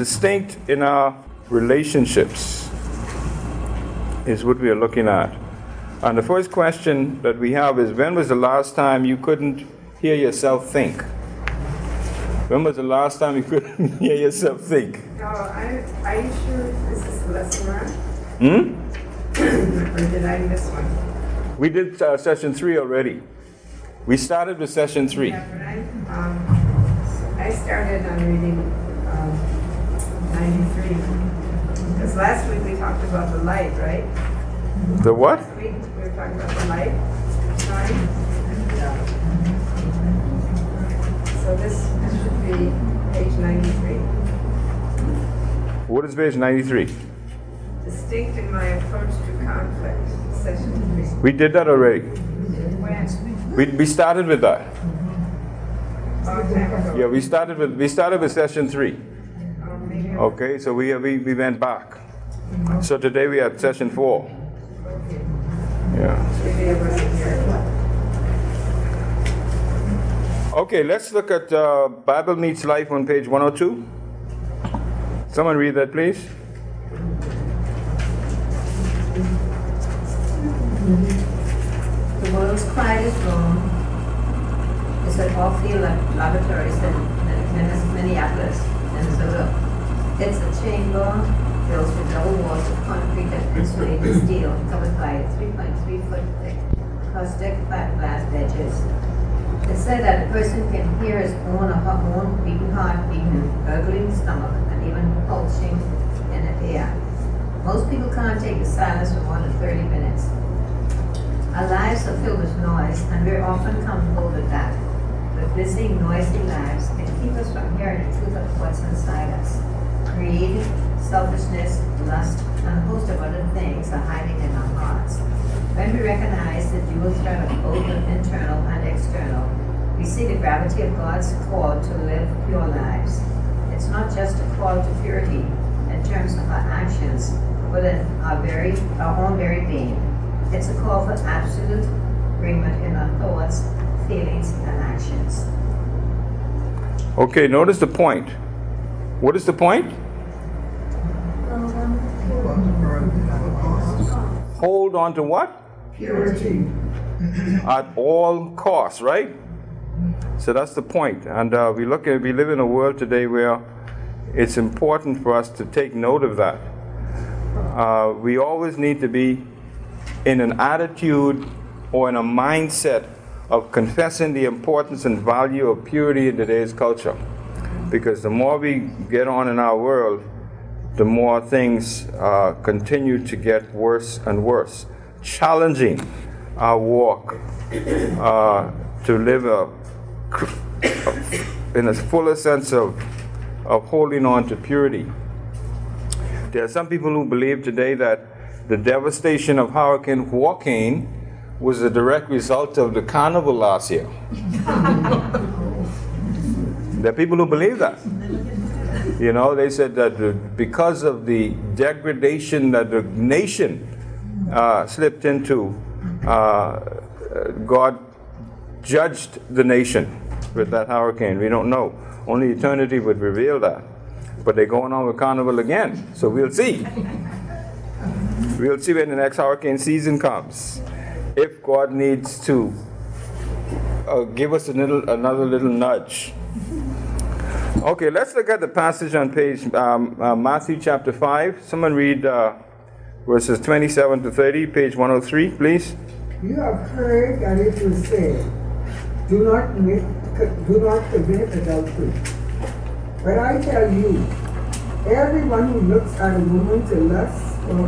distinct in our relationships is what we are looking at. And the first question that we have is when was the last time you couldn't hear yourself think? When was the last time you couldn't hear yourself think? No, I, are you sure this is the lesson one? Hmm? or did I miss one? We did uh, session three already. We started with session three. Yeah, but I, um, I started on reading 93. Because last week we talked about the light, right? The what? Last week we were talking about the light. Sorry. So this should be page 93. What is page 93? Distinct in my approach to conflict, session three. We did that already. When? We, we started with that. Long time ago. Yeah, we started with we started with session three. Maybe I- Okay, so we we, we went back. So today we have session four. Yeah. maybe I wasn't here. Okay, let's look at uh, Bible Meets Life on page 102. Someone read that, please. The world's quietest room is at Orfield Laboratories in Min- Minneapolis, Minnesota. It's a chamber built with double walls of concrete and insulated steel covered by 3.3 foot thick caustic flat glass edges. It's said that a person can hear his own or her own beating heart, beating, gurgling stomach, and even pulsing in the air. Most people can't take the silence for more than 30 minutes. Our lives are filled with noise, and we're often comfortable with that. But busy, noisy lives can keep us from hearing the truth of what's inside us. Greed, selfishness, lust, and a host of other things are hiding in our hearts. When we recognize the dual threat of both internal and external, we see the gravity of God's call to live pure lives. It's not just a call to purity in terms of our actions, but in our very our own very being. It's a call for absolute agreement in our thoughts, feelings, and actions. Okay, notice the point. What is the point? Hold on to what? Purity. At all costs, right? So that's the point. And uh, we look at we live in a world today where it's important for us to take note of that. Uh, we always need to be in an attitude or in a mindset of confessing the importance and value of purity in today's culture. Because the more we get on in our world, the more things uh, continue to get worse and worse, challenging our walk uh, to live a, in a fuller sense of, of holding on to purity. There are some people who believe today that the devastation of Hurricane Joaquin was a direct result of the carnival last year. there are people who believe that. You know, they said that because of the degradation that the nation uh, slipped into, uh, God judged the nation with that hurricane. We don't know. Only eternity would reveal that. But they're going on with carnival again, so we'll see. We'll see when the next hurricane season comes. If God needs to uh, give us a little, another little nudge. Okay, let's look at the passage on page um, uh, Matthew chapter 5. Someone read uh, verses 27 to 30, page 103, please. You have heard that it was said, do not commit, do not commit adultery. But I tell you, everyone who looks at a woman to lust her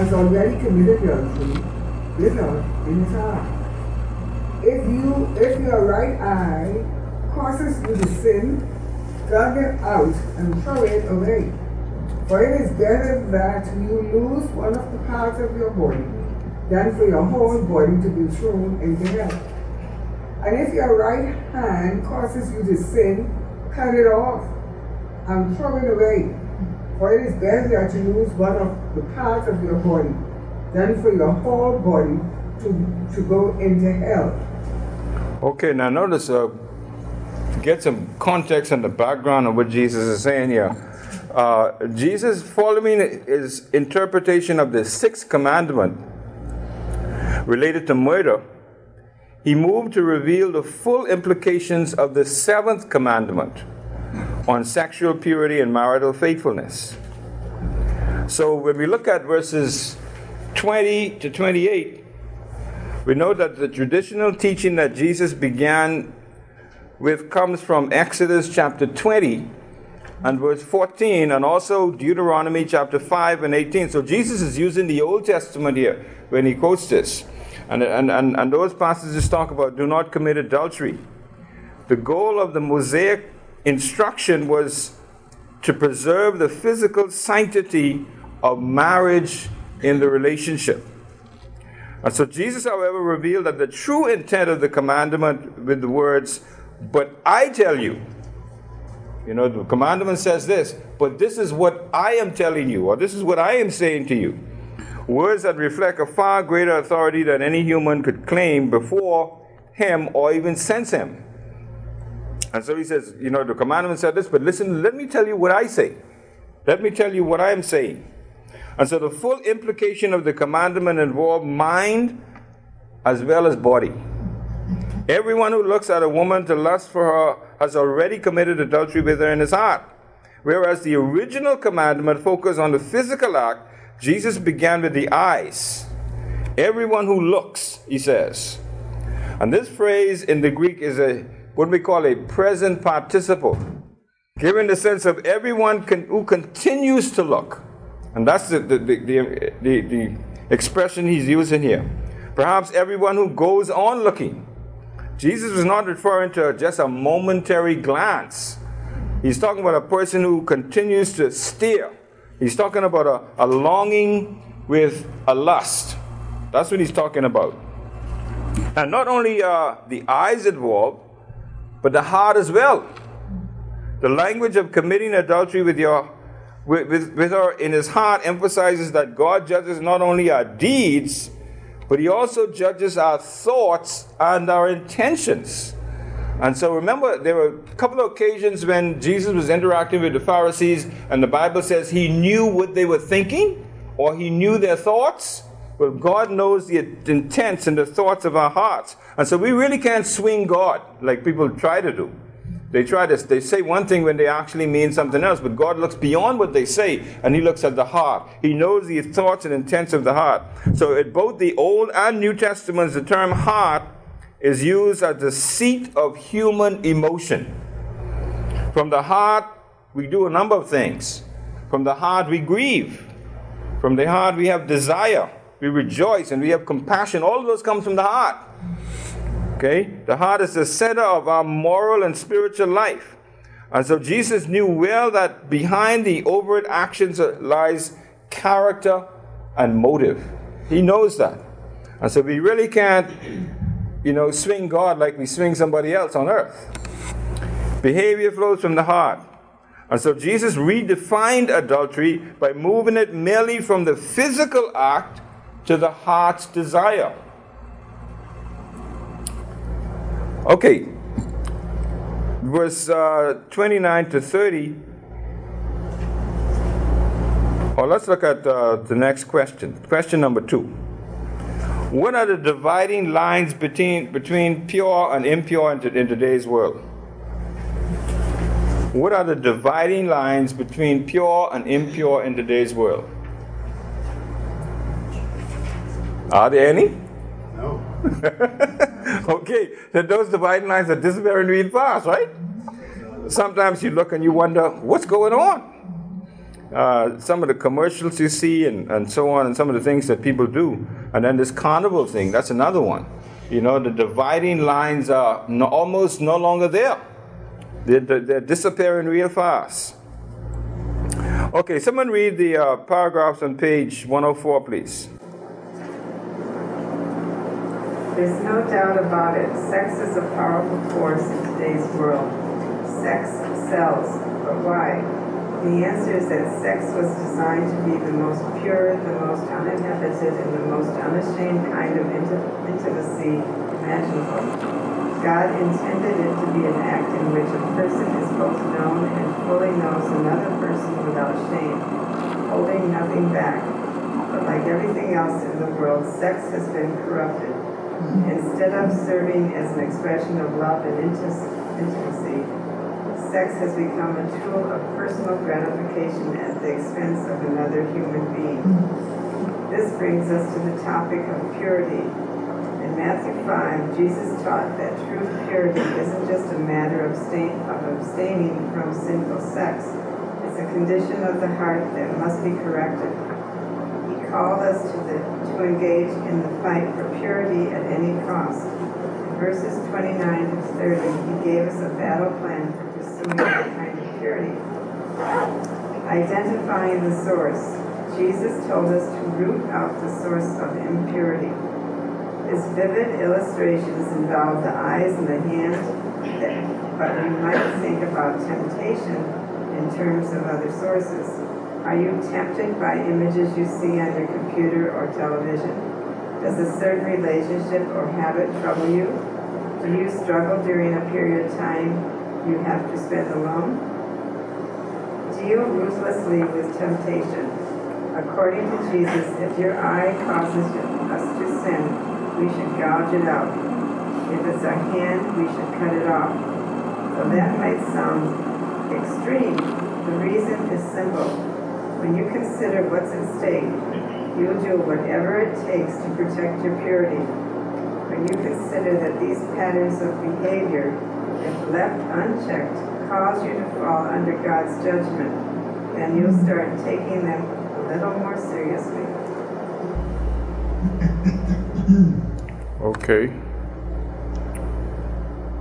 has already committed adultery with her in his heart. If you, if your right eye causes you to sin, pluck it out and throw it away. For it is better that you lose one of the parts of your body than for your whole body to be thrown into hell. And if your right hand causes you to sin, cut it off and throw it away. For it is better that you lose one of the parts of your body than for your whole body to, to go into hell. Okay, now notice uh, get some context and the background of what Jesus is saying here. Uh, Jesus, following his interpretation of the sixth commandment related to murder, he moved to reveal the full implications of the seventh commandment on sexual purity and marital faithfulness. So when we look at verses 20 to 28, we know that the traditional teaching that Jesus began with comes from Exodus chapter 20 and verse 14, and also Deuteronomy chapter 5 and 18. So Jesus is using the Old Testament here when he quotes this. And, and, and, and those passages talk about do not commit adultery. The goal of the Mosaic instruction was to preserve the physical sanctity of marriage in the relationship. And so Jesus, however, revealed that the true intent of the commandment with the words, But I tell you, you know, the commandment says this, but this is what I am telling you, or this is what I am saying to you. Words that reflect a far greater authority than any human could claim before him or even sense him. And so he says, you know, the commandment said this, but listen, let me tell you what I say. Let me tell you what I am saying. And so the full implication of the commandment involved mind as well as body. Everyone who looks at a woman to lust for her has already committed adultery with her in his heart. Whereas the original commandment focused on the physical act, Jesus began with the eyes. Everyone who looks, he says. And this phrase in the Greek is a what we call a present participle, giving the sense of everyone can, who continues to look. And that's the, the, the, the, the expression he's using here. Perhaps everyone who goes on looking. Jesus was not referring to just a momentary glance. He's talking about a person who continues to stare. He's talking about a, a longing with a lust. That's what he's talking about. And not only uh, the eyes involved, but the heart as well. The language of committing adultery with your with, with, with her in his heart emphasizes that God judges not only our deeds, but he also judges our thoughts and our intentions. And so remember, there were a couple of occasions when Jesus was interacting with the Pharisees, and the Bible says he knew what they were thinking, or he knew their thoughts. Well, God knows the intents and the thoughts of our hearts. And so we really can't swing God like people try to do. They try to they say one thing when they actually mean something else, but God looks beyond what they say and he looks at the heart. He knows the thoughts and intents of the heart. So in both the Old and New Testaments, the term heart is used as the seat of human emotion. From the heart, we do a number of things. From the heart, we grieve. From the heart, we have desire we rejoice and we have compassion. All of those comes from the heart. Okay? The heart is the center of our moral and spiritual life. And so Jesus knew well that behind the overt actions lies character and motive. He knows that. And so we really can't, you know, swing God like we swing somebody else on earth. Behavior flows from the heart. And so Jesus redefined adultery by moving it merely from the physical act to the heart's desire. Okay, verse uh, 29 to 30. Or let's look at uh, the next question. Question number two. What are the dividing lines between, between pure and impure in, in today's world? What are the dividing lines between pure and impure in today's world? Are there any? No. okay, then those dividing lines are disappearing really fast, right? Sometimes you look and you wonder, what's going on? Uh, some of the commercials you see and, and so on, and some of the things that people do. And then this carnival thing, that's another one. You know, the dividing lines are no, almost no longer there, they're, they're, disappearing real fast. Okay, someone read the uh, paragraphs on page 104, please. There's no doubt about it. Sex is a powerful force in today's world. Sex sells, but why? The answer is that sex was designed to be the most pure, the most uninhibited, and the most unashamed kind of intimacy imaginable. God intended it to be an act in which a person is both known and fully knows another person without shame, holding nothing back. But like everything else in the world, sex has been corrupted. Instead of serving as an expression of love and intimacy, sex has become a tool of personal gratification at the expense of another human being. This brings us to the topic of purity. In Matthew 5, Jesus taught that true purity isn't just a matter of, of abstaining from sinful sex. It's a condition of the heart that must be corrected. Called us to, the, to engage in the fight for purity at any cost. In verses 29 to 30, he gave us a battle plan for pursuing that kind of purity. Identifying the source. Jesus told us to root out the source of impurity. His vivid illustrations involve the eyes and the hand, but we might think about temptation in terms of other sources. Are you tempted by images you see on your computer or television? Does a certain relationship or habit trouble you? Do you struggle during a period of time you have to spend alone? Deal ruthlessly with temptation. According to Jesus, if your eye causes us to sin, we should gouge it out. If it's a hand, we should cut it off. So that might sound extreme. The reason is simple. When you consider what's at stake, you'll do whatever it takes to protect your purity. When you consider that these patterns of behavior, if left unchecked, cause you to fall under God's judgment, then you'll start taking them a little more seriously. Okay.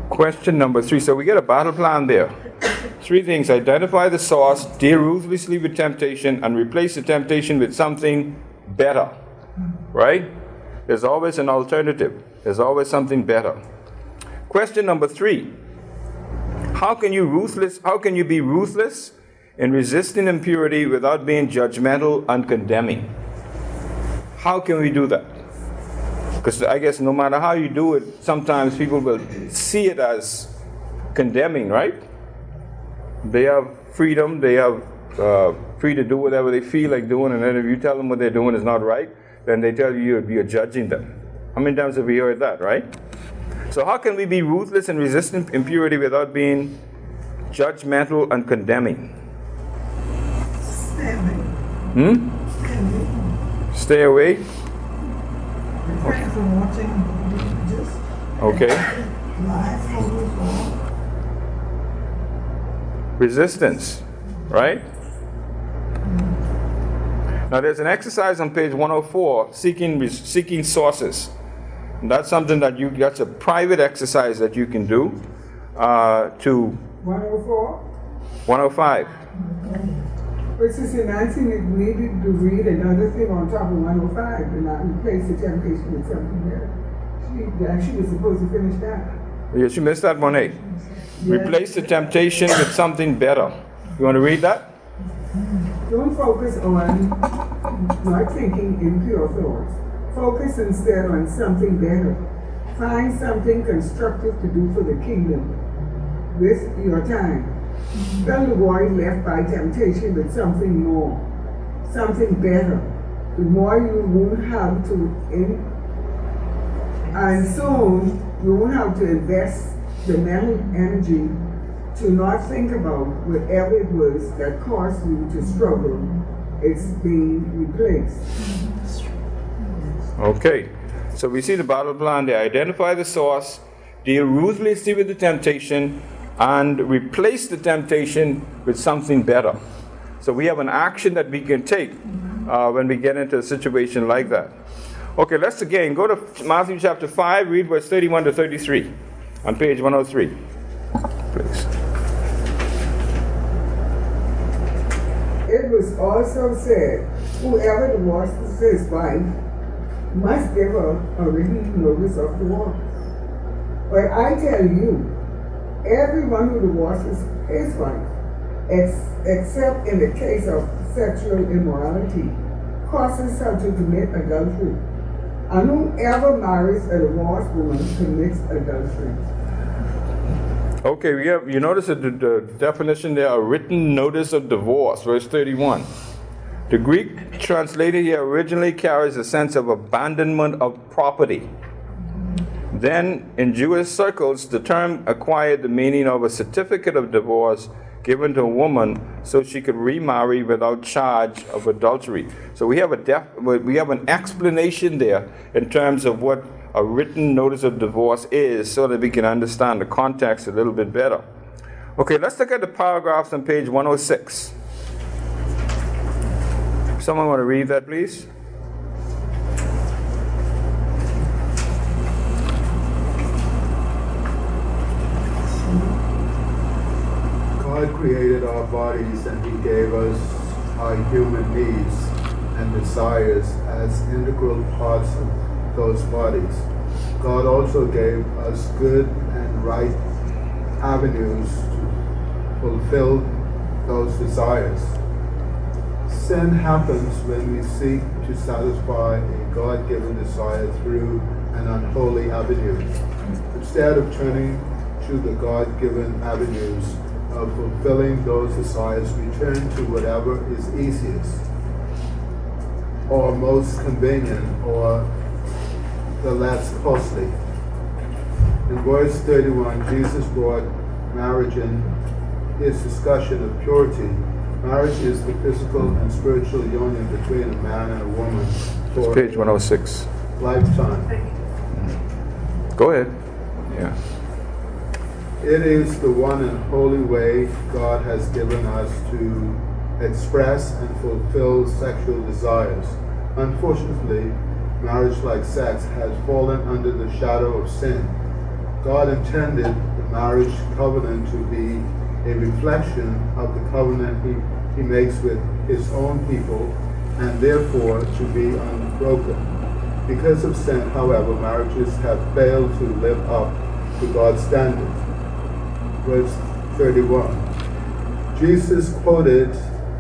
Question number three. So we get a battle plan there. Three things identify the source, deal ruthlessly with temptation, and replace the temptation with something better. Right? There's always an alternative, there's always something better. Question number three. How can you ruthless how can you be ruthless in resisting impurity without being judgmental and condemning? How can we do that? Because I guess no matter how you do it, sometimes people will see it as condemning, right? They have freedom, they have uh, free to do whatever they feel like doing, and then if you tell them what they're doing is not right, then they tell you you're, judging them. How many times have we heard that, right? So, how can we be ruthless and resistant impurity without being judgmental and condemning? Hmm? Stay away? from watching just okay. live Resistance, right? Now there's an exercise on page 104, seeking seeking sources. And that's something that you that's a private exercise that you can do uh, to 104 105. But Sister Nancy needed to read another thing on top of 105 and not replace the temptation with something else. She, she was supposed to finish that. Yeah, you missed that one. Yes. Replace the temptation with something better. You want to read that? Don't focus on not thinking impure thoughts. Focus instead on something better. Find something constructive to do for the kingdom with your time. Then the boy left by temptation with something more, something better. The more you won't have to, in, and soon you won't have to invest the mental energy to not think about whatever it was that caused you to struggle. It's being replaced. Okay, so we see the battle plan. They identify the source, deal ruthlessly with the temptation, and replace the temptation with something better. So we have an action that we can take uh, when we get into a situation like that. Okay, let's again go to Matthew chapter 5, read verse 31 to 33 on page 103. Please. It was also said, Whoever divorces his wife must give her a written notice of divorce. But I tell you, everyone who divorces his wife, ex- except in the case of sexual immorality, causes her to commit adultery. And whoever marries a divorced woman commits adultery. Okay, we have, you notice that the, the definition there, a written notice of divorce, verse 31. The Greek translated here originally carries a sense of abandonment of property. Then, in Jewish circles, the term acquired the meaning of a certificate of divorce given to a woman so she could remarry without charge of adultery. So we have a def- we have an explanation there in terms of what a written notice of divorce is so that we can understand the context a little bit better. Okay, let's look at the paragraphs on page 106. Someone want to read that, please? God created our bodies and He gave us our human needs and desires as integral parts of those bodies. God also gave us good and right avenues to fulfill those desires. Sin happens when we seek to satisfy a God given desire through an unholy avenue. Instead of turning to the God given avenues of fulfilling those desires, we turn to whatever is easiest or most convenient or the less costly. In verse 31, Jesus brought marriage in his discussion of purity. Marriage is the physical and spiritual union between a man and a woman for Page 106. lifetime. Go ahead. Yeah. It is the one and holy way God has given us to express and fulfill sexual desires. Unfortunately, marriage like sex has fallen under the shadow of sin. God intended the marriage covenant to be a reflection of the covenant he, he makes with his own people and therefore to be unbroken. Because of sin, however, marriages have failed to live up to God's standard. Verse 31. Jesus quoted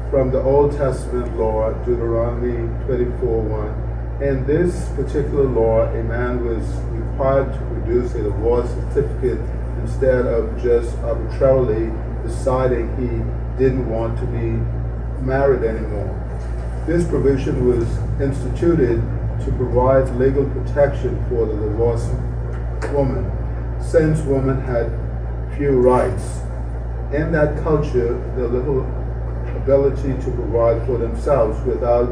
from the Old Testament law, Deuteronomy 24 1. In this particular law, a man was required to produce a divorce certificate instead of just arbitrarily deciding he didn't want to be married anymore. This provision was instituted to provide legal protection for the divorced woman, since women had few rights. In that culture, the little ability to provide for themselves without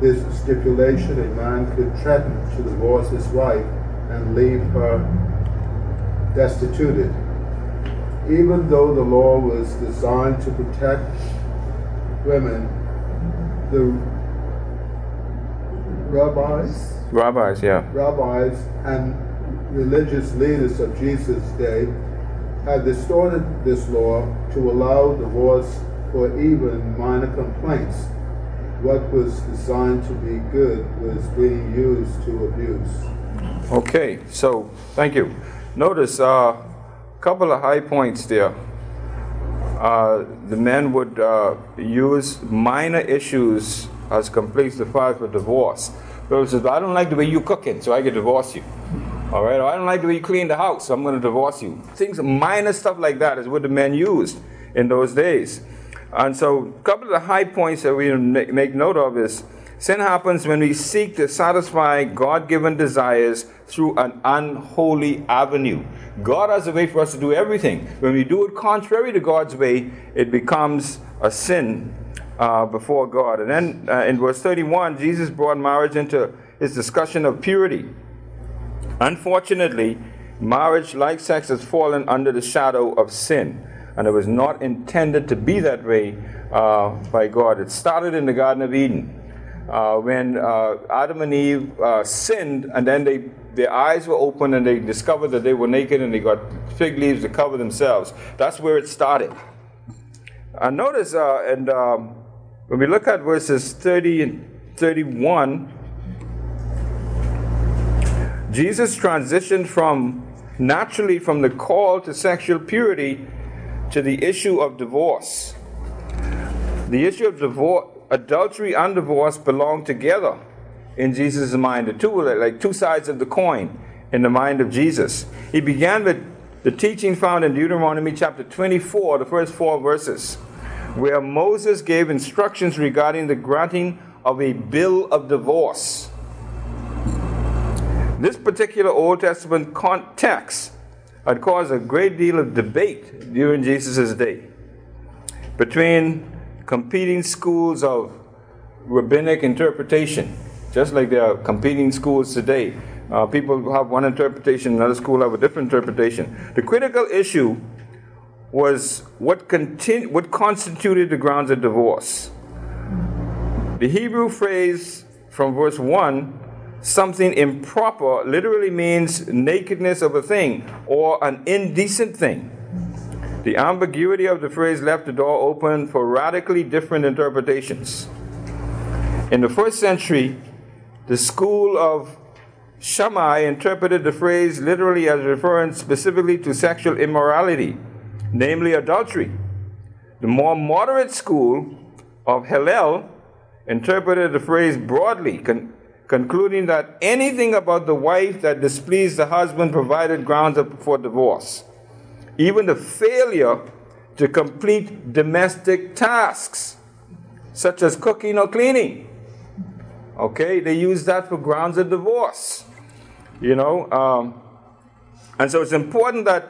this stipulation, a man could threaten to divorce his wife and leave her destituted. Even though the law was designed to protect women, the rabbis, Rabbis, yeah. rabbis and religious leaders of Jesus' day had distorted this law to allow divorce for even minor complaints. What was designed to be good was being used to abuse. Okay, so thank you. Notice a uh, couple of high points there. Uh, the men would uh, use minor issues as complaints to file for divorce. But says, I don't like the way you cooking, so I can divorce you. All right, I don't like the way you clean the house, so I'm going to divorce you. Things, minor stuff like that is what the men used in those days. And so, a couple of the high points that we make note of is sin happens when we seek to satisfy God given desires through an unholy avenue. God has a way for us to do everything. When we do it contrary to God's way, it becomes a sin uh, before God. And then uh, in verse 31, Jesus brought marriage into his discussion of purity. Unfortunately, marriage, like sex, has fallen under the shadow of sin. And it was not intended to be that way uh, by God. It started in the Garden of Eden. Uh, when uh, Adam and Eve uh, sinned, and then they, their eyes were open and they discovered that they were naked and they got fig leaves to cover themselves. That's where it started. And notice, uh, and um, when we look at verses 30 and 31, Jesus transitioned from naturally from the call to sexual purity to the issue of divorce. The issue of divorce, adultery and divorce belong together in Jesus' mind. The two were like two sides of the coin in the mind of Jesus. He began with the teaching found in Deuteronomy chapter 24, the first four verses, where Moses gave instructions regarding the granting of a bill of divorce. This particular Old Testament context had caused a great deal of debate during Jesus' day between competing schools of rabbinic interpretation, just like there are competing schools today. Uh, people have one interpretation, another school have a different interpretation. The critical issue was what, continu- what constituted the grounds of divorce. The Hebrew phrase from verse 1, something improper, literally means nakedness of a thing or an indecent thing. The ambiguity of the phrase left the door open for radically different interpretations. In the first century, the school of Shammai interpreted the phrase literally as referring specifically to sexual immorality, namely adultery. The more moderate school of Hillel interpreted the phrase broadly, con- concluding that anything about the wife that displeased the husband provided grounds for divorce. Even the failure to complete domestic tasks, such as cooking or cleaning. Okay, they use that for grounds of divorce. You know, um, and so it's important that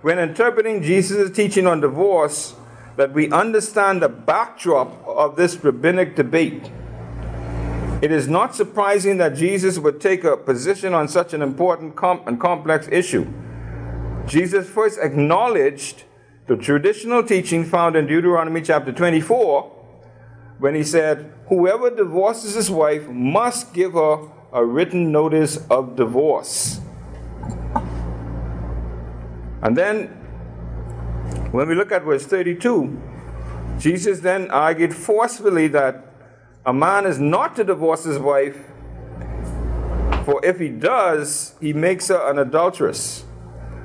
when interpreting Jesus' teaching on divorce, that we understand the backdrop of this rabbinic debate. It is not surprising that Jesus would take a position on such an important and complex issue. Jesus first acknowledged the traditional teaching found in Deuteronomy chapter 24 when he said, Whoever divorces his wife must give her a written notice of divorce. And then, when we look at verse 32, Jesus then argued forcefully that a man is not to divorce his wife, for if he does, he makes her an adulteress,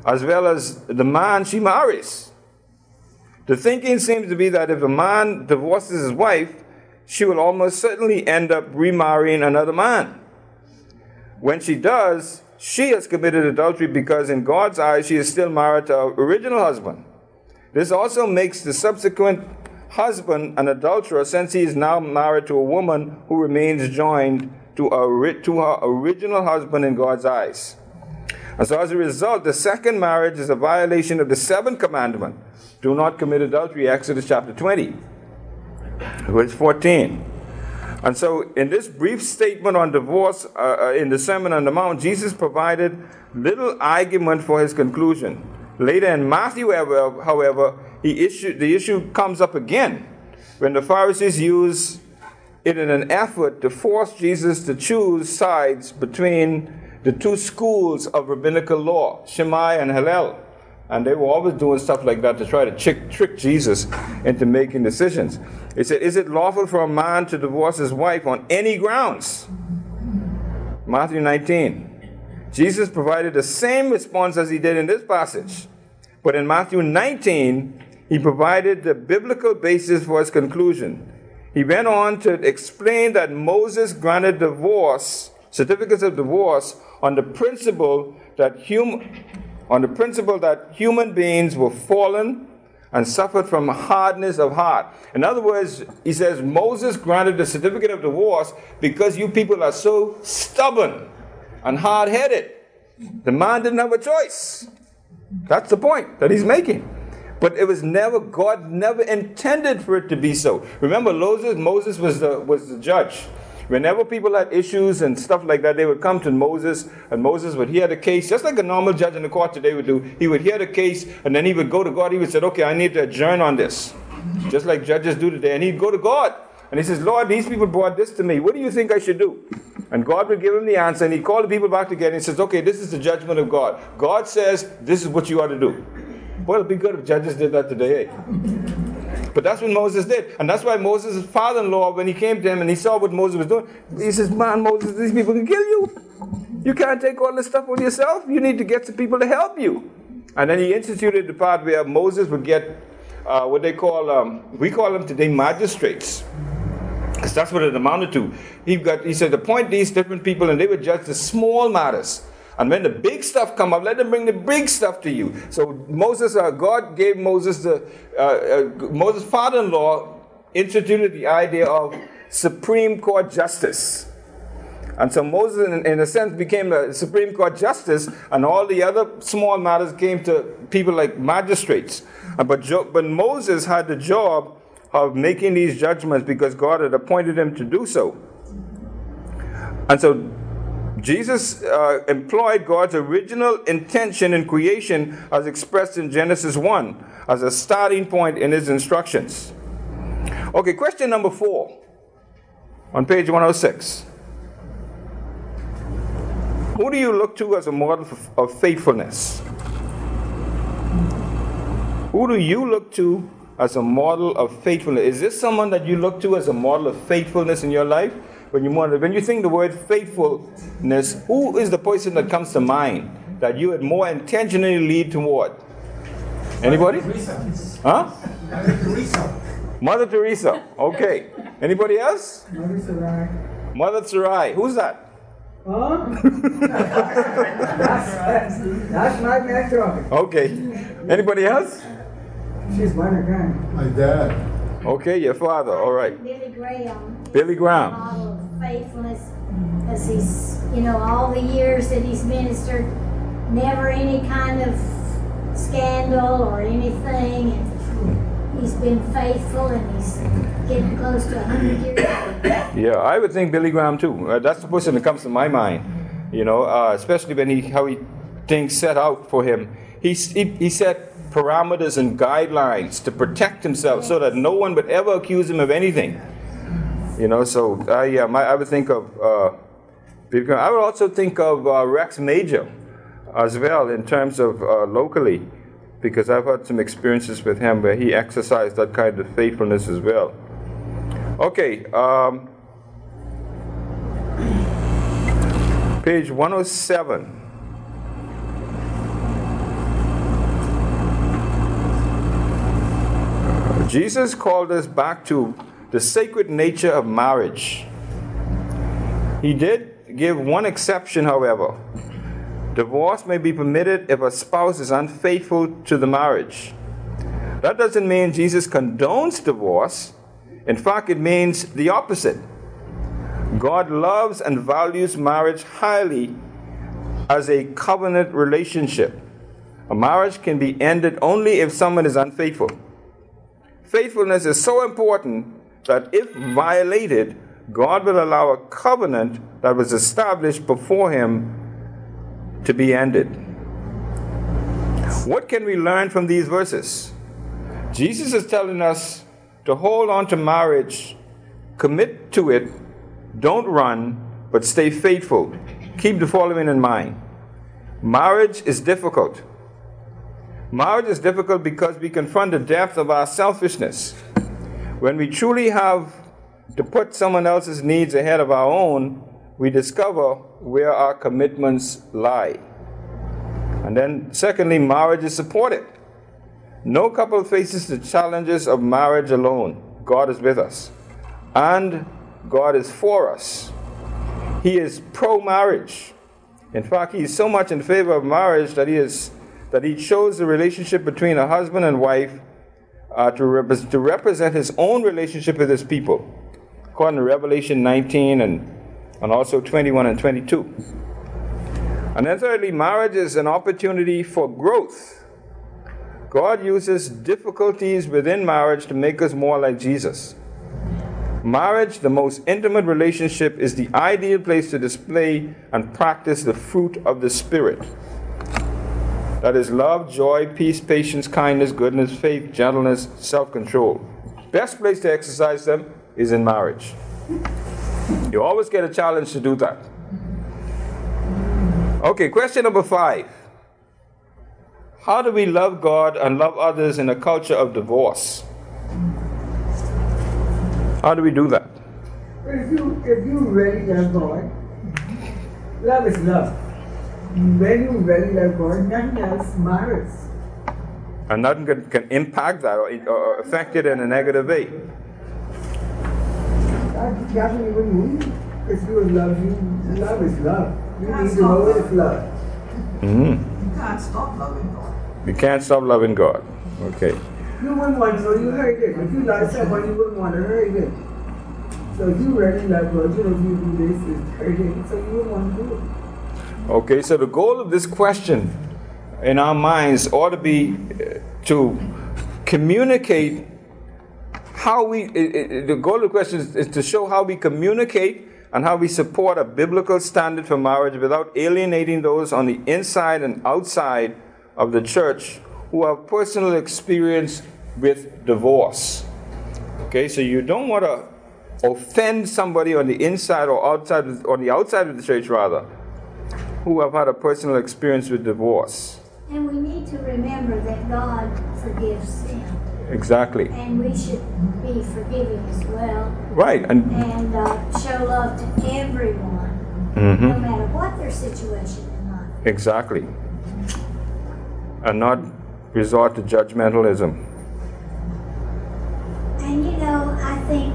as well as the man she marries. The thinking seems to be that if a man divorces his wife, she will almost certainly end up remarrying another man. When she does, she has committed adultery because, in God's eyes, she is still married to her original husband. This also makes the subsequent husband an adulterer since he is now married to a woman who remains joined to, a, to her original husband in God's eyes. And so, as a result, the second marriage is a violation of the seventh commandment do not commit adultery, Exodus chapter 20, verse 14. And so, in this brief statement on divorce uh, uh, in the Sermon on the Mount, Jesus provided little argument for his conclusion. Later in Matthew, however, he the issue comes up again when the Pharisees use it in an effort to force Jesus to choose sides between the two schools of rabbinical law, Shammai and Hillel. And they were always doing stuff like that to try to trick, trick Jesus into making decisions. He said, Is it lawful for a man to divorce his wife on any grounds? Matthew 19. Jesus provided the same response as he did in this passage. But in Matthew 19, he provided the biblical basis for his conclusion. He went on to explain that Moses granted divorce, certificates of divorce, on the principle that hum, on the principle that human beings were fallen and suffered from hardness of heart. In other words, he says Moses granted the certificate of divorce because you people are so stubborn and hard headed. The man didn't have a choice. That's the point that he's making. But it was never, God never intended for it to be so. Remember, Moses, Moses was the, was the judge. Whenever people had issues and stuff like that, they would come to Moses, and Moses would hear the case, just like a normal judge in the court today would do. He would hear the case, and then he would go to God. He would say, Okay, I need to adjourn on this. Just like judges do today. And he'd go to God. And he says, Lord, these people brought this to me. What do you think I should do? And God would give him the answer, and he'd call the people back together and he says, Okay, this is the judgment of God. God says, This is what you ought to do. Well, it'd be good if judges did that today. Eh? But that's what Moses did. And that's why Moses' father in law, when he came to him and he saw what Moses was doing, he says, Man, Moses, these people can kill you. You can't take all this stuff on yourself. You need to get some people to help you. And then he instituted the part where Moses would get uh, what they call, um, we call them today magistrates. Because that's what it amounted to. He, got, he said, appoint these different people and they would judge the small matters. And when the big stuff come up, let them bring the big stuff to you. So Moses, uh, God gave Moses the uh, uh, Moses' father-in-law introduced the idea of Supreme Court justice. And so Moses, in, in, a sense, became a Supreme Court justice, and all the other small matters came to people like magistrates. But, jo- but Moses had the job of making these judgments because God had appointed him to do so. And so Jesus uh, employed God's original intention in creation as expressed in Genesis 1 as a starting point in his instructions. Okay, question number four on page 106. Who do you look to as a model of faithfulness? Who do you look to as a model of faithfulness? Is this someone that you look to as a model of faithfulness in your life? When you want, when you think the word faithfulness, who is the person that comes to mind that you would more intentionally lead toward? Anybody? Huh? Mother Teresa. Mother Teresa. Okay. Anybody else? Mother Sarai. Mother Sarai. Who's that? Huh? that's, that's my mentor. Okay. Anybody else? She's one again. My dad. Okay, your father. All right. Billy Graham. Billy Graham. Model of faithfulness, as he's, you know, all the years that he's ministered, never any kind of scandal or anything, and he's been faithful, and he's getting close to 100 years old. Yeah, I would think Billy Graham too. Uh, that's the person that comes to my mind. You know, uh, especially when he how he things set out for him. He he, he set parameters and guidelines to protect himself so that no one would ever accuse him of anything. You know, so I, yeah, my, I would think of, uh, I would also think of uh, Rex Major as well in terms of uh, locally, because I've had some experiences with him where he exercised that kind of faithfulness as well. Okay, um, page 107. Jesus called us back to the sacred nature of marriage. He did give one exception, however. Divorce may be permitted if a spouse is unfaithful to the marriage. That doesn't mean Jesus condones divorce. In fact, it means the opposite. God loves and values marriage highly as a covenant relationship. A marriage can be ended only if someone is unfaithful. Faithfulness is so important that if violated, God will allow a covenant that was established before him to be ended. What can we learn from these verses? Jesus is telling us to hold on to marriage, commit to it, don't run, but stay faithful. Keep the following in mind marriage is difficult. Marriage is difficult because we confront the depth of our selfishness. When we truly have to put someone else's needs ahead of our own, we discover where our commitments lie. And then, secondly, marriage is supported. No couple faces the challenges of marriage alone. God is with us. And God is for us. He is pro marriage. In fact, He is so much in favor of marriage that He is that he chose the relationship between a husband and wife uh, to, rep- to represent his own relationship with his people, according to Revelation 19 and, and also 21 and 22. And then, thirdly, marriage is an opportunity for growth. God uses difficulties within marriage to make us more like Jesus. Marriage, the most intimate relationship, is the ideal place to display and practice the fruit of the Spirit. That is love, joy, peace, patience, kindness, goodness, faith, gentleness, self control. Best place to exercise them is in marriage. You always get a challenge to do that. Okay, question number five. How do we love God and love others in a culture of divorce? How do we do that? If you, if you really love God, love is love when very really love God, nothing else matters. And nothing can, can impact that or, or affect it in a negative way. That doesn't even mean if you love you, love is love. You need to know it's love. Mm-hmm. You can't stop loving God. You can't stop loving God. Okay. You wouldn't want to, you heard it. If you like someone, you wouldn't want to hurt it. So you really like, well, you know, you do this, it's hurting, so you wouldn't want to do it. Okay, so the goal of this question in our minds ought to be uh, to communicate how we, it, it, the goal of the question is, is to show how we communicate and how we support a biblical standard for marriage without alienating those on the inside and outside of the church who have personal experience with divorce. Okay, so you don't want to offend somebody on the inside or outside, on the outside of the church rather, who have had a personal experience with divorce. And we need to remember that God forgives sin. Exactly. And we should be forgiving as well. Right, and And uh, show love to everyone, no Mhm. matter what their situation in life. exactly, and not resort to judgmentalism. And you know, I think,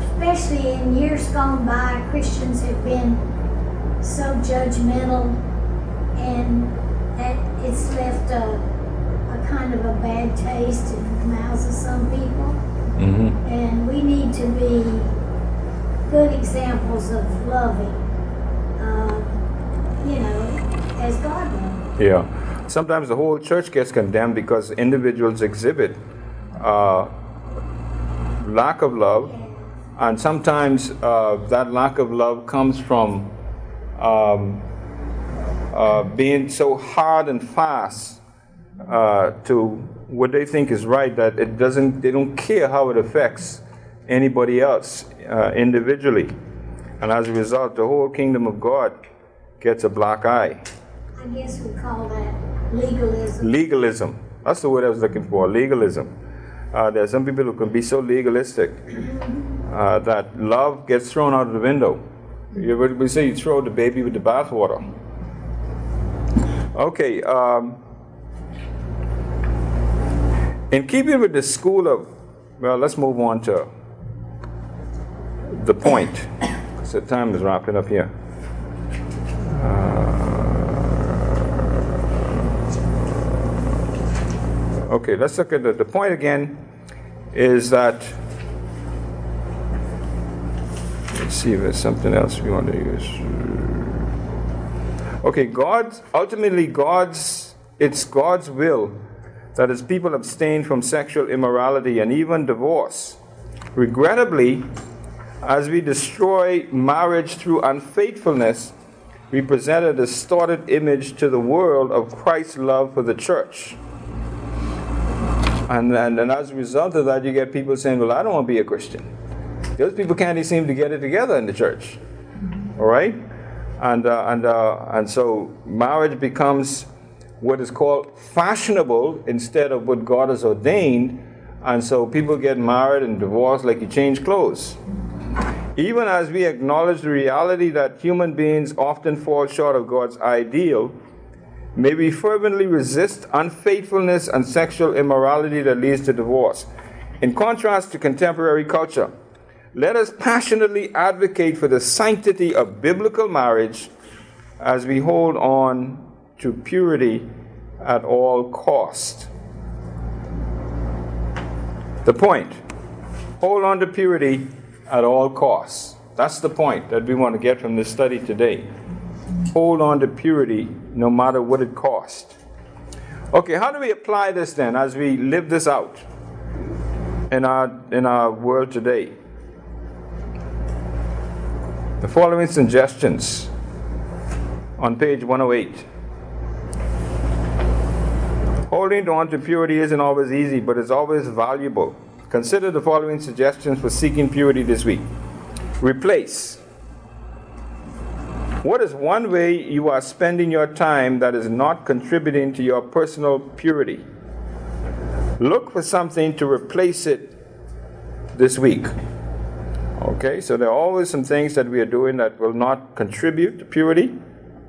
especially in years gone by, Christians have been so judgmental, and that it's left a, a kind of a bad taste in the mouths of some people. Mm-hmm. And we need to be good examples of loving, uh, you know, as God loved. Yeah. Sometimes the whole church gets condemned because individuals exhibit uh, lack of love, and sometimes uh, that lack of love comes from um, uh, being so hard and fast uh, to what they think is right that it doesn't. They don't care how it affects anybody else uh, individually, and as a result, the whole kingdom of God gets a black eye. I guess we call that legalism. Legalism. That's the word I was looking for. Legalism. Uh, there are some people who can be so legalistic uh, that love gets thrown out of the window. We say you throw the baby with the bathwater. Okay. Um, in keeping with the school of, well, let's move on to the point. So time is wrapping up here. Okay, let's look at the, the point again is that let's see if there's something else we want to use. Okay, God's ultimately God's it's God's will that his people abstain from sexual immorality and even divorce. Regrettably, as we destroy marriage through unfaithfulness, we present a distorted image to the world of Christ's love for the church. And, and, and as a result of that, you get people saying, Well, I don't want to be a Christian. Those people can't even seem to get it together in the church. All right? And, uh, and, uh, and so marriage becomes what is called fashionable instead of what God has ordained. And so people get married and divorced like you change clothes. Even as we acknowledge the reality that human beings often fall short of God's ideal, may we fervently resist unfaithfulness and sexual immorality that leads to divorce. In contrast to contemporary culture, let us passionately advocate for the sanctity of biblical marriage as we hold on to purity at all cost. The point hold on to purity at all costs. That's the point that we want to get from this study today. Hold on to purity no matter what it costs. Okay, how do we apply this then as we live this out in our in our world today? The following suggestions on page 108. Holding on to purity isn't always easy, but it's always valuable. Consider the following suggestions for seeking purity this week. Replace. What is one way you are spending your time that is not contributing to your personal purity? Look for something to replace it this week. Okay, so there are always some things that we are doing that will not contribute to purity.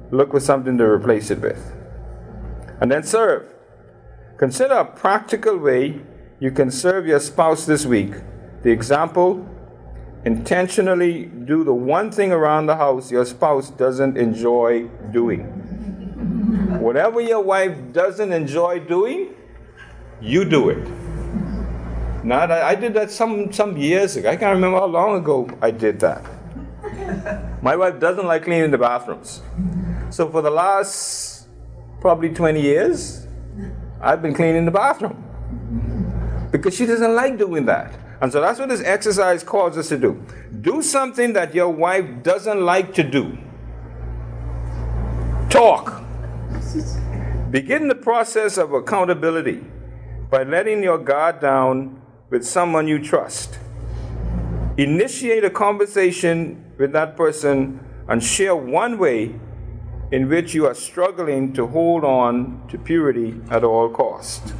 Look for something to replace it with. And then serve. Consider a practical way you can serve your spouse this week. The example intentionally do the one thing around the house your spouse doesn't enjoy doing. Whatever your wife doesn't enjoy doing, you do it. Not, I, I did that some, some years ago. I can't remember how long ago I did that. My wife doesn't like cleaning the bathrooms. So for the last probably 20 years, I've been cleaning the bathroom. Because she doesn't like doing that. And so that's what this exercise calls us to do. Do something that your wife doesn't like to do. Talk. Begin the process of accountability by letting your guard down with someone you trust. Initiate a conversation with that person and share one way in which you are struggling to hold on to purity at all cost.